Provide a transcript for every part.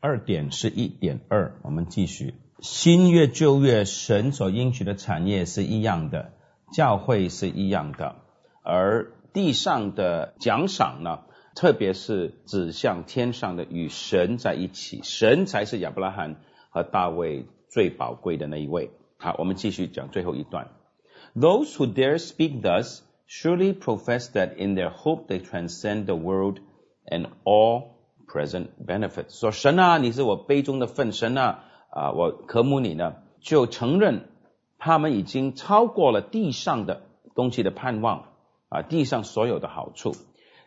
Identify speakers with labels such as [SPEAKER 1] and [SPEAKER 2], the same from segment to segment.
[SPEAKER 1] 二点是一点二，我们继续。新月旧月，神所应许的产业是一样的，教会是一样的，而地上的奖赏呢，特别是指向天上的，与神在一起，神才是亚伯拉罕和大卫最宝贵的那一位。好，我们继续讲最后一段。Those who dare speak thus surely profess that in their hope they transcend the world and all present benefits。说神啊，你是我杯中的份，神啊，啊，我渴慕你呢，就承认他们已经超过了地上的东西的盼望啊，地上所有的好处。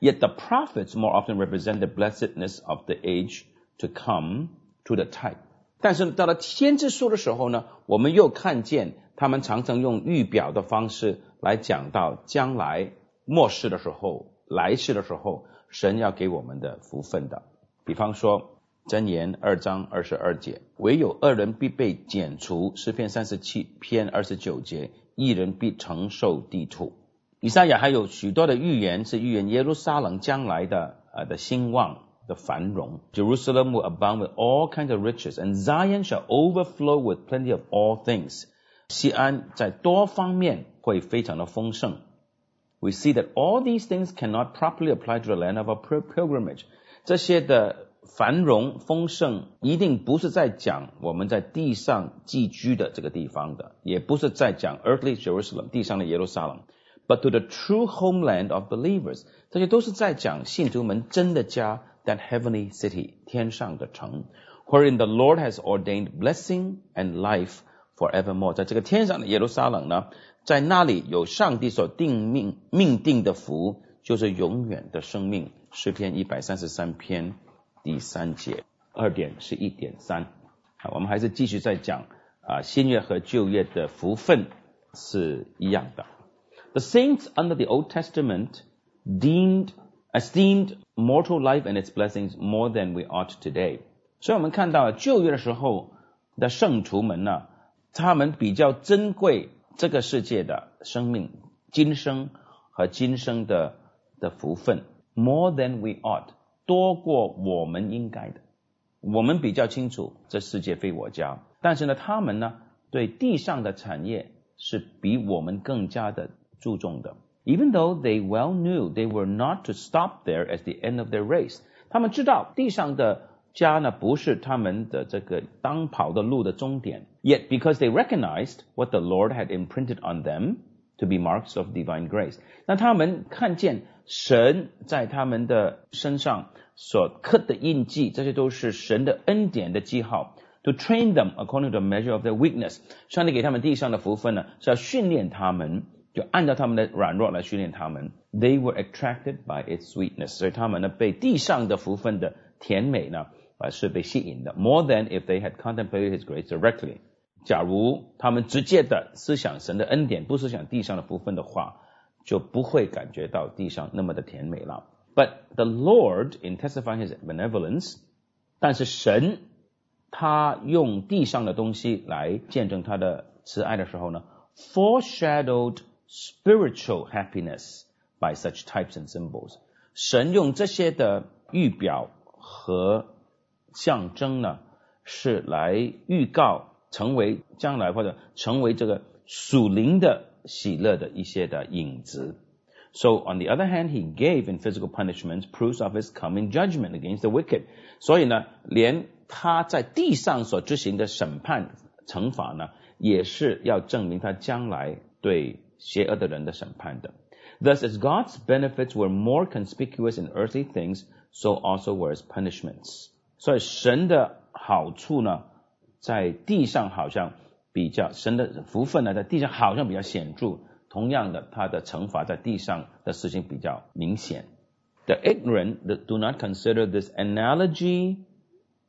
[SPEAKER 1] Yet the prophets more often represent the blessedness of the age to come to the type。但是到了先知书的时候呢，我们又看见他们常常用预表的方式来讲到将来末世的时候、来世的时候。神要给我们的福分的，比方说箴言二章二十二节，唯有恶人必被剪除；诗篇三十七篇二十九节，一人必承受地土。以赛亚还有许多的预言，是预言耶路撒冷将来的呃的兴旺的繁荣。Jerusalem will abound with all kinds of riches, and Zion shall overflow with plenty of all things。西安在多方面会非常的丰盛。we see that all these things cannot properly apply to the land of our pilgrimage。这些的繁荣丰盛一定不是在讲我们在地上寄居的这个地方的，也不是在讲 earthly Jerusalem 地上的耶路撒冷，but to the true homeland of believers。这些都是在讲信徒们真的家，that heavenly city 天上的城，wherein the Lord has ordained blessing and life forevermore。在这个天上的耶路撒冷呢？ 在那里有上帝所定命命定的福，就是永远的生命。诗篇一百三十三篇第三节，二点是一点三。好，我们还是继续在讲啊，新约和旧约的福分是一样的。The saints under the Old Testament deemed esteemed mortal life and its blessings more than we ought today。所以我们看到旧约的时候的圣徒们呢，他们比较珍贵。这个世界的生命，今生和今生的的福分，more than we ought，多过我们应该的。我们比较清楚，这世界非我家，但是呢，他们呢，对地上的产业是比我们更加的注重的。Even though they well knew they were not to stop there at the end of their race，他们知道地上的。家呢不是他们的这个当跑的路的终点。Yet because they recognized what the Lord had imprinted on them to be marks of divine grace，那他们看见神在他们的身上所刻的印记，这些都是神的恩典的记号。To train them according to the measure of their weakness，上帝给他们地上的福分呢，是要训练他们，就按照他们的软弱来训练他们。They were attracted by its sweetness，所以他们呢被地上的福分的甜美呢。 啊，是被吸引的。More than if they had contemplated His grace directly。假如他们直接的思想神的恩典，不思想地上的福分的话，就不会感觉到地上那么的甜美了。But the Lord, in testifying His benevolence，但是神他用地上的东西来见证他的慈爱的时候呢，foreshadowed spiritual happiness by such types and symbols。神用这些的预表和 象征呢，是来预告成为将来或者成为这个属灵的喜乐的一些的影子。So on the other hand, he gave in physical punishments proofs of his coming judgment against the wicked。所以呢，连他在地上所执行的审判惩罚呢，也是要证明他将来对邪恶的人的审判的。Thus, as God's benefits were more conspicuous in earthly things, so also were his punishments. 所以神的好处呢，在地上好像比较神的福分呢，在地上好像比较显著。同样的，他的惩罚在地上的事情比较明显。The ignorant the do not consider this analogy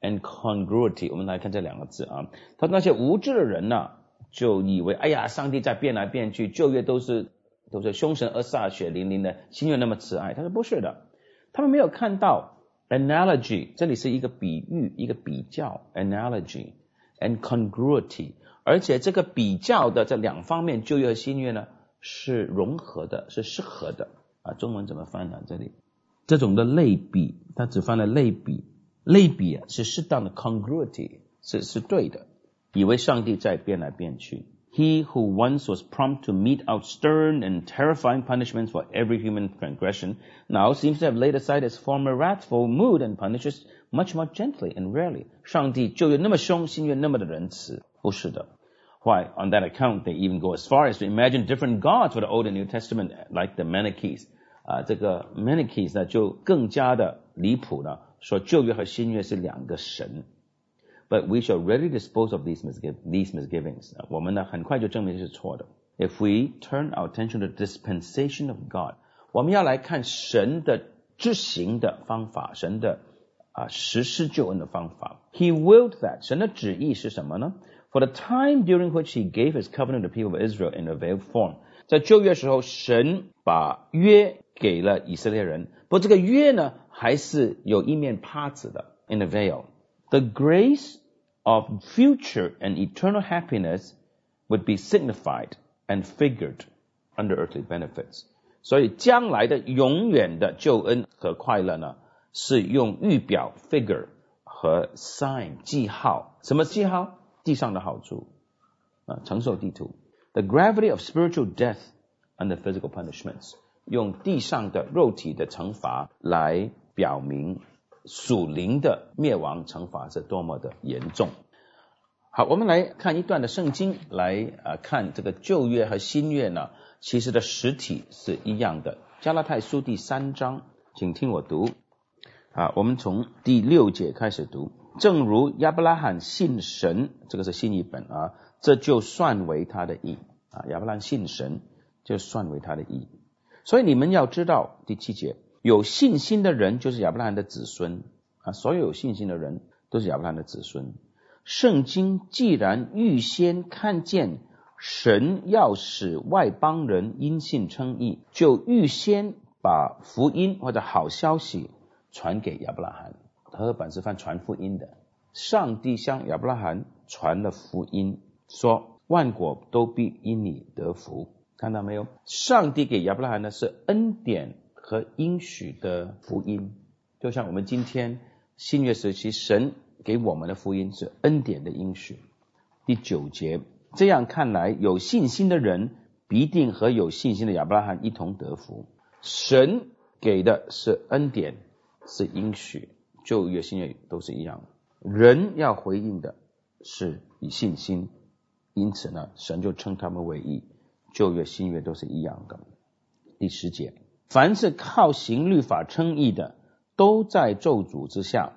[SPEAKER 1] and congruity。我们来看这两个字啊，他那些无知的人呢，就以为哎呀，上帝在变来变去，旧约都是都是凶神恶煞、血淋淋的，新约那么慈爱。他说不是的，他们没有看到。Analogy，这里是一个比喻，一个比较。Analogy and congruity，而且这个比较的这两方面，旧约和新约呢是融合的，是适合的啊。中文怎么翻呢？这里这种的类比，它只翻了类比类比啊是适当的 congruity 是是对的，以为上帝在变来变去。He who once was prompt to mete out stern and terrifying punishments for every human transgression now seems to have laid aside his former wrathful mood and punishes much more gently and rarely. 上帝就有那么凶，心愿那么的仁慈，不是的。Why, on that account, they even go as far as to imagine different gods for the Old and New Testament, like the Manichees. 啊，这个 Manichees 呢就更加的离谱了，说旧约和新约是两个神。 But we shall readily dispose of these these misgivings. 我们呢很快就证明是错的。If we turn our attention to the dispensation of God，我们要来看神的执行的方法，神的啊实施救恩的方法。He willed that，神的旨意是什么呢？For the time during which He gave His covenant to the people of Israel in a veiled form，在旧约时候，神把约给了以色列人，不过这个约呢还是有一面帕子的，in a veil。The grace of future and eternal happiness would be signified and figured under earthly benefits. 所以将来的永远的救恩和快乐呢，是用预表 figure 和 sign 记号。什么记号？地上的好处啊，承受地图。The gravity of spiritual death and the physical punishments，用地上的肉体的惩罚来表明 属灵的灭亡惩罚是多么的严重。好，我们来看一段的圣经，来啊看这个旧约和新约呢，其实的实体是一样的。加拉太书第三章，请听我读啊，我们从第六节开始读。正如亚伯拉罕信神，这个是新译本啊，这就算为他的义啊。亚伯拉罕信神，就算为他的义。所以你们要知道，第七节。有信心的人就是亚伯拉罕的子孙啊，所有有信心的人都是亚伯拉罕的子孙。圣经既然预先看见神要使外邦人因信称义，就预先把福音或者好消息传给亚伯拉罕。和本是犯传福音的，上帝向亚伯拉罕传了福音，说万国都必因你得福。看到没有？上帝给亚伯拉罕的是恩典。和应许的福音，就像我们今天新约时期神给我们的福音是恩典的应许。第九节，这样看来，有信心的人必定和有信心的亚伯拉罕一同得福。神给的是恩典，是应许，旧约新约都是一样。人要回应的是以信心，因此呢，神就称他们为义。旧约新约都是一样的。第十节。凡是靠行律法称义的，都在咒诅之下，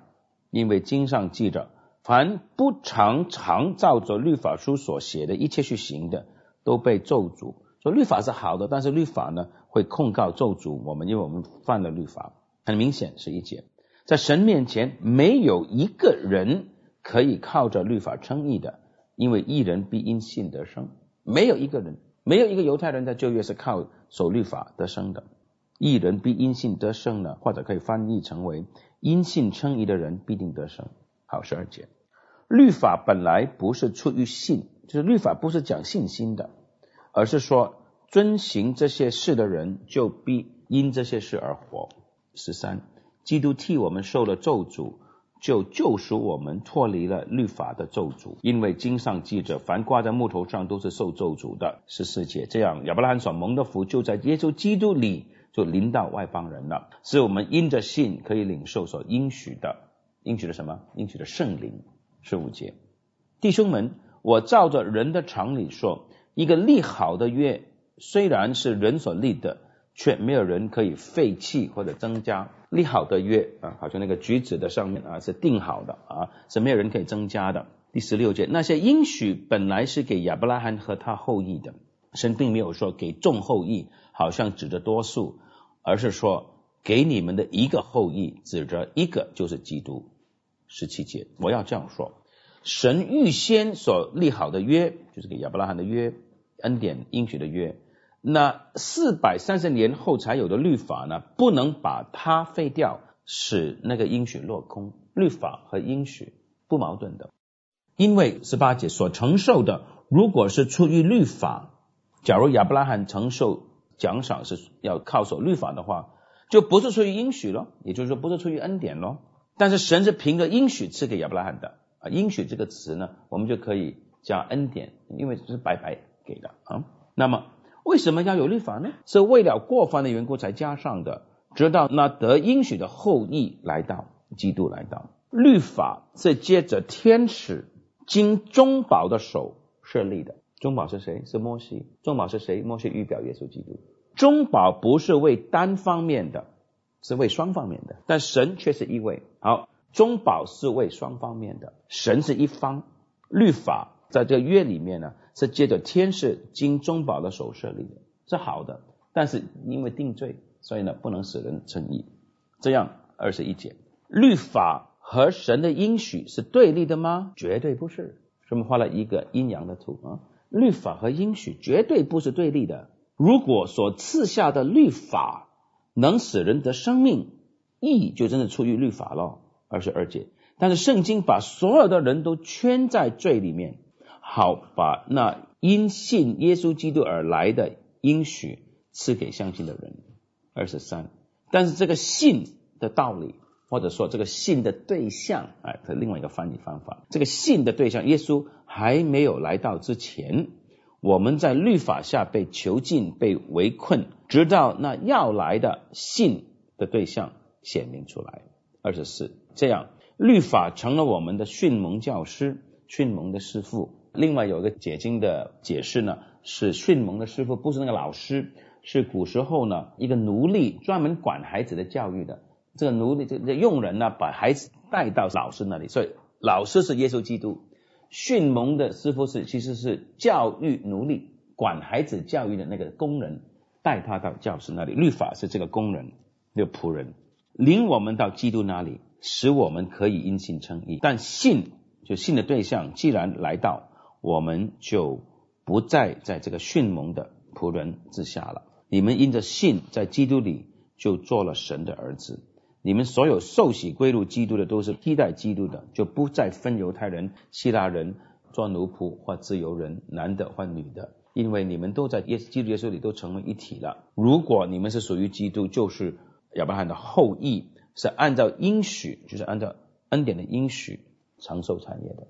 [SPEAKER 1] 因为经上记着，凡不常常照着律法书所写的一切去行的，都被咒诅。说律法是好的，但是律法呢会控告咒诅我们，因为我们犯了律法。很明显是一节，在神面前没有一个人可以靠着律法称义的，因为一人必因信得生。没有一个人，没有一个犹太人在旧约是靠守律法得生的。一人必因信得胜呢，或者可以翻译成为因信称义的人必定得胜。好，十二节，律法本来不是出于信，就是律法不是讲信心的，而是说遵行这些事的人就必因这些事而活。十三，基督替我们受了咒诅，就救赎我们脱离了律法的咒诅，因为经上记着，凡挂在木头上都是受咒诅的。十四节，这样亚伯拉罕所蒙的福就在耶稣基督里。就临到外邦人了，是我们因着信可以领受所应许的，应许的什么？应许的圣灵。十五节，弟兄们，我照着人的常理说，一个立好的约，虽然是人所立的，却没有人可以废弃或者增加。立好的约啊，好像那个橘子的上面啊是定好的啊，是没有人可以增加的。第十六节，那些应许本来是给亚伯拉罕和他后裔的，神并没有说给众后裔，好像指着多数。而是说，给你们的一个后裔，指着一个就是基督。十七节，我要这样说：神预先所立好的约，就是给亚伯拉罕的约，恩典应许的约。那四百三十年后才有的律法呢，不能把它废掉，使那个应许落空。律法和应许不矛盾的，因为十八节所承受的，如果是出于律法，假如亚伯拉罕承受。奖赏是要靠守律法的话，就不是出于应许咯，也就是说不是出于恩典咯。但是神是凭着应许赐给亚伯拉罕的啊，应许这个词呢，我们就可以加恩典，因为是白白给的啊。那么为什么要有律法呢？是为了过犯的缘故才加上的，直到那得应许的后裔来到，基督来到。律法是借着天使经中保的手设立的。中保是谁？是摩西。中保是谁？摩西预表耶稣基督。中保不是为单方面的，是为双方面的。但神却是一位。好，中保是为双方面的，神是一方。律法在这个约里面呢，是借着天使经中保的手设立的，是好的。但是因为定罪，所以呢不能使人称义。这样二十一节，律法和神的应许是对立的吗？绝对不是。我们画了一个阴阳的图啊。律法和应许绝对不是对立的。如果所赐下的律法能使人得生命，义就真的出于律法了。二十二节，但是圣经把所有的人都圈在罪里面，好把那因信耶稣基督而来的应许赐给相信的人。二十三，但是这个信的道理，或者说这个信的对象，哎，它另外一个翻译方法，这个信的对象，耶稣。还没有来到之前，我们在律法下被囚禁、被围困，直到那要来的信的对象显明出来。二十四，这样律法成了我们的训蒙教师、训蒙的师傅。另外有一个解经的解释呢，是训蒙的师傅不是那个老师，是古时候呢一个奴隶专门管孩子的教育的。这个奴隶这这佣人呢，把孩子带到老师那里，所以老师是耶稣基督。训蒙的师傅是其实是教育奴隶，管孩子教育的那个工人，带他到教室那里。律法是这个工人，那个仆人，领我们到基督那里，使我们可以因信称义。但信就信的对象既然来到，我们就不再在这个训蒙的仆人之下了。你们因着信在基督里就做了神的儿子。你们所有受洗归入基督的，都是替代基督的，就不再分犹太人、希腊人、做奴仆或自由人、男的或女的，因为你们都在耶基督耶稣里都成为一体了。如果你们是属于基督，就是亚伯拉罕的后裔，是按照应许，就是按照恩典的应许承受产业的。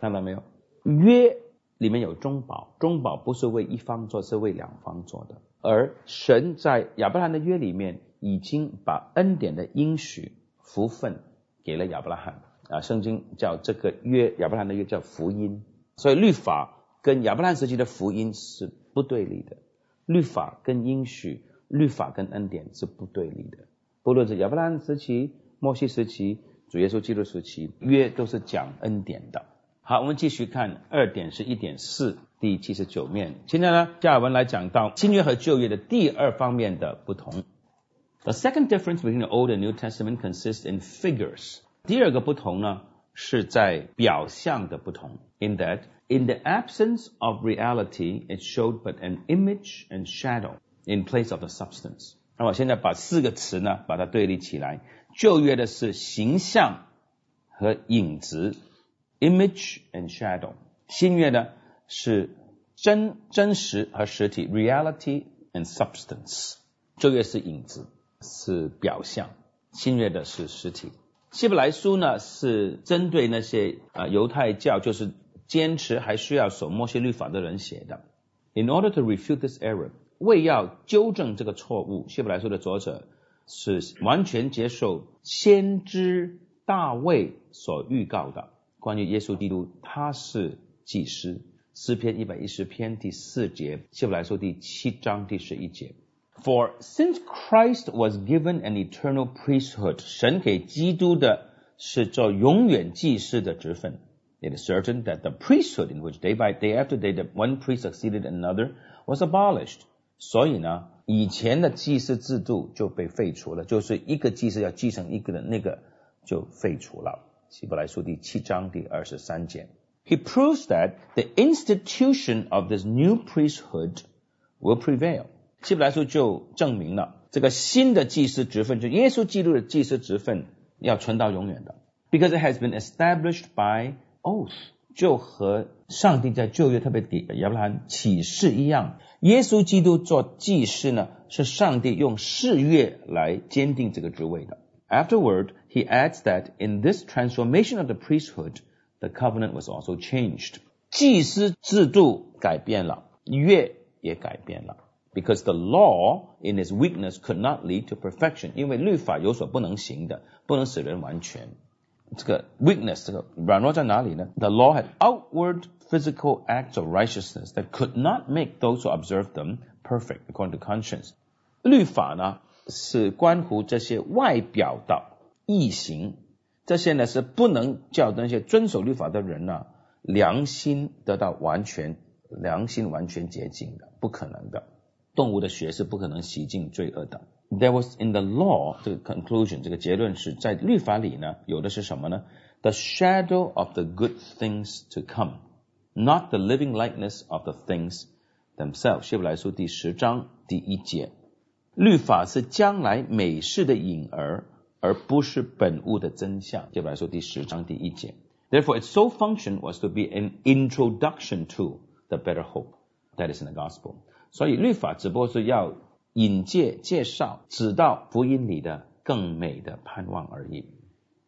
[SPEAKER 1] 看到没有？约里面有中保，中保不是为一方做，是为两方做的。而神在亚伯拉罕的约里面。已经把恩典的应许福分给了亚伯拉罕。啊，圣经叫这个约亚伯拉罕的约叫福音，所以律法跟亚伯拉罕时期的福音是不对立的，律法跟应许，律法跟恩典是不对立的，不论是亚伯拉罕时期、摩西时期、主耶稣基督时期，约都是讲恩典的。好，我们继续看二点是一点四第七十九面，现在呢，加尔文来讲到新约和旧约的第二方面的不同。The second difference between the Old and New Testament consists in figures. 第二个不同呢，是在表象的不同。In that, in the absence of reality, it showed but an image and shadow in place of the substance. 那我现在把四个词呢，把它对立起来。旧约的是形象和影子，image and shadow。新约呢是真真实和实体，reality and substance。旧约是影子。 是表象，新约的是实体。希伯来书呢是针对那些啊犹太教就是坚持还需要守摩西律法的人写的。In order to refute this error，为要纠正这个错误，希伯来书的作者是完全接受先知大卫所预告的关于耶稣基督，他是祭司。诗篇一百一十篇第四节，希伯来书第七章第十一节。For since Christ was given an eternal priesthood，神给基督的是做永远祭司的职分。It is certain that the priesthood in which day by day after day that one priest succeeded another was abolished。所以呢，以前的祭司制度就被废除了，就是一个祭司要继承一个的那个就废除了。希伯来书第七章第二十三节。He proves that the institution of this new priesthood will prevail。 希伯来书就证明了这个新的祭司职分，就耶稣基督的祭司职分要存到永远的，because it has been established by oath，就和上帝在旧约特别给亚伯拉罕启示一样，耶稣基督做祭司呢，是上帝用誓约来坚定这个职位的。Afterward。he adds that in this transformation of the priesthood, the covenant was also changed. 祭司制度改变了，约也改变了。Because the law in its weakness could not lead to perfection，因为律法有所不能行的，不能使人完全。这个 weakness 这个软弱在哪里呢？The law had outward physical acts of righteousness that could not make those who observed them perfect according to conscience。律法呢是关乎这些外表的义行，这些呢是不能叫那些遵守律法的人呢良心得到完全良心完全洁净的，不可能的。 动物的血是不可能洗净罪恶的。There was in the law 这个 conclusion 这个结论是在律法里呢，有的是什么呢？The shadow of the good things to come, not the living likeness of the things themselves。希伯来书第十章第一节，律法是将来美事的影儿，而不是本物的真相。希伯来书第十章第一节。Therefore, its sole function was to be an introduction to the better hope that is in the gospel. 所以律法只不过是要引介、介绍、指到福音里的更美的盼望而已。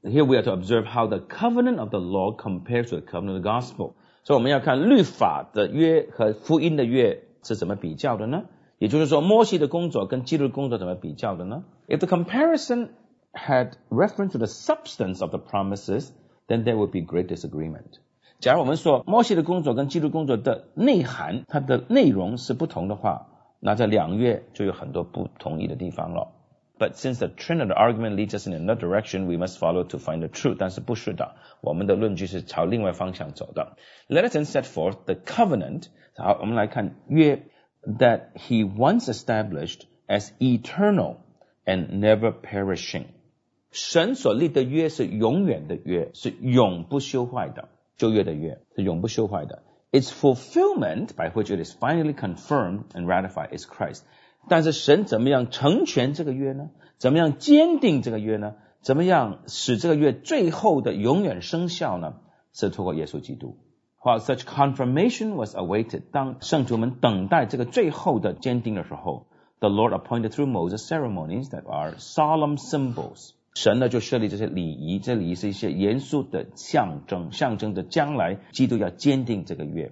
[SPEAKER 1] Here we are to observe how the covenant of the law compares to the covenant of the gospel。所以我们要看律法的约和福音的约是怎么比较的呢？也就是说，摩西的工作跟基督的工作怎么比较的呢？If the comparison had reference to the substance of the promises, then there would be great disagreement. 假如我们说摩西的工作跟基督工作的内涵，它的内容是不同的话，那这两约就有很多不同意的地方了。But since the trend of the argument leads us in another direction, we must follow to find the truth. 但是不是的，我们的论据是朝另外方向走的。Let us then set forth the covenant. 好，我们来看约 that he once established as eternal and never perishing. 神所立的约是永远的约，是永不修坏的。 旧约的约是永不修坏的。Its fulfillment by which it is finally confirmed and ratified is Christ。但是神怎么样成全这个约呢？怎么样坚定这个约呢？怎么样使这个约最后的永远生效呢？是通过耶稣基督。While such confirmation was awaited，当圣徒们等待这个最后的坚定的时候，the Lord appointed through Moses ceremonies that are solemn symbols。 神呢就设立这些礼仪，这礼仪是一些严肃的象征，象征着将来基督要坚定这个约。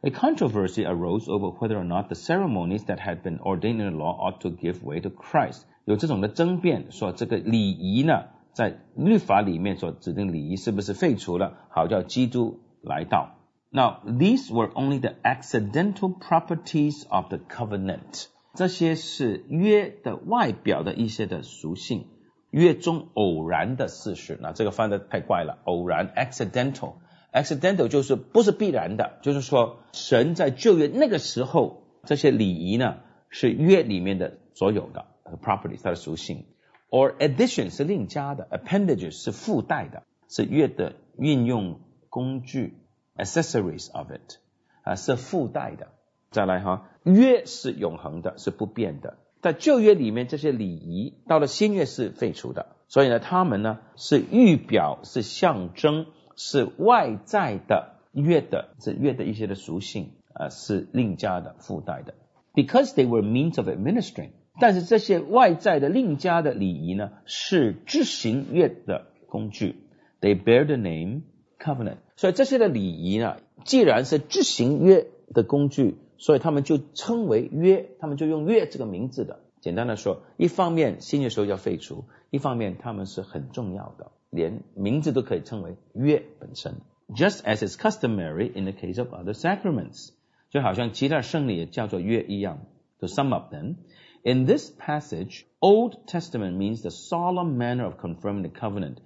[SPEAKER 1] A controversy arose over whether or not the ceremonies that had been ordained in the law ought to give way to Christ。有这种的争辩，说这个礼仪呢，在律法里面所指定礼仪是不是废除了，好叫基督来到。Now these were only the accidental properties of the covenant。这些是约的外表的一些的属性。月中偶然的事实，那这个翻的太怪了。偶然 （accidental），accidental 就是不是必然的，就是说神在旧约那个时候，这些礼仪呢是约里面的所有的 properties 它的属性，or addition 是另加的，appendages 是附带的，是约的运用工具，accessories of it 啊是附带的。再来哈，约是永恒的，是不变的。在旧约里面，这些礼仪到了新约是废除的，所以呢，他们呢是预表、是象征、是外在的约的，是约的一些的属性啊，是另加的附带的。Because they were means of administering，但是这些外在的另加的礼仪呢，是执行约的工具。They bear the name covenant，所以这些的礼仪呢，既然是执行约的工具。所以他们就称为约，他们就用约这个名字的。简单的说，一方面新约时候要废除，一方面他们是很重要的，连名字都可以称为约本身。Just as is customary in the case of other sacraments，就好像其他圣礼也叫做约一样。To sum up then, in this passage, Old Testament means the solemn manner of confirming the covenant,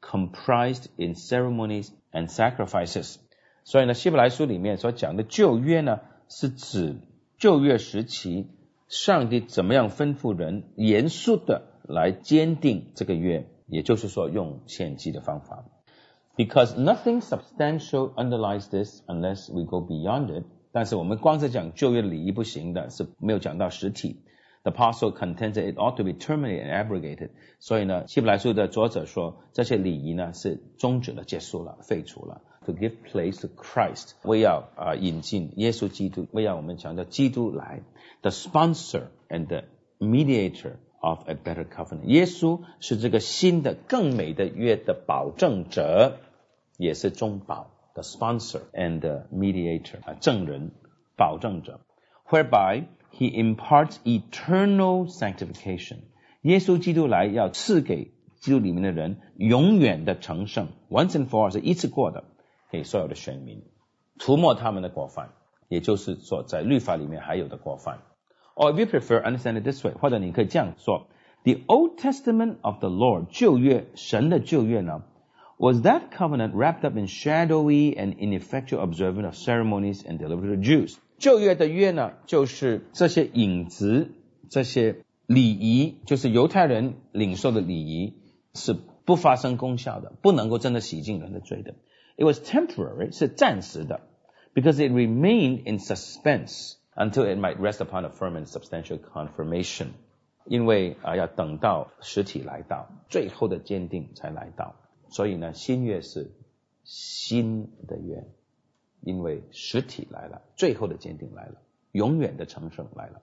[SPEAKER 1] comprised in ceremonies and sacrifices。所以呢，希伯来书里面所讲的旧约呢。是指旧约时期，上帝怎么样吩咐人严肃的来坚定这个约，也就是说用献祭的方法。Because nothing substantial underlies this unless we go beyond it。但是我们光是讲旧约礼仪不行的，是没有讲到实体。The apostle contends it ought to be terminated and abrogated。所以呢，希伯来书的作者说，这些礼仪呢是终止了、结束了、废除了。to give place to Christ，为要啊引进耶稣基督，为要我们强调基督来，the sponsor and the mediator of a better covenant。耶稣是这个新的、更美的约的保证者，也是中保的 sponsor and mediator 啊，证人、保证者，whereby he imparts eternal sanctification。耶稣基督来要赐给基督里面的人永远的成圣，once and for all 是一次过的， 给所有的选民，涂抹他们的过犯，也就是说在律法里面还有的过犯。Or if you prefer, understand it this way，或者你可以这样说：The Old Testament of the Lord 旧约神的旧约呢，was that covenant wrapped up in shadowy and ineffectual observance of ceremonies and delivered to Jews。旧约的约呢，就是这些影子，这些礼仪，就是犹太人领受的礼仪。是不发生功效的，不能够真的洗净人的罪的。It was temporary，是暂时的，because it remained in suspense until it might rest upon a firm and substantial confirmation。因为啊，要等到实体来到，最后的坚定才来到。所以呢，新约是新的约，因为实体来了，最后的坚定来了，永远的成圣来了。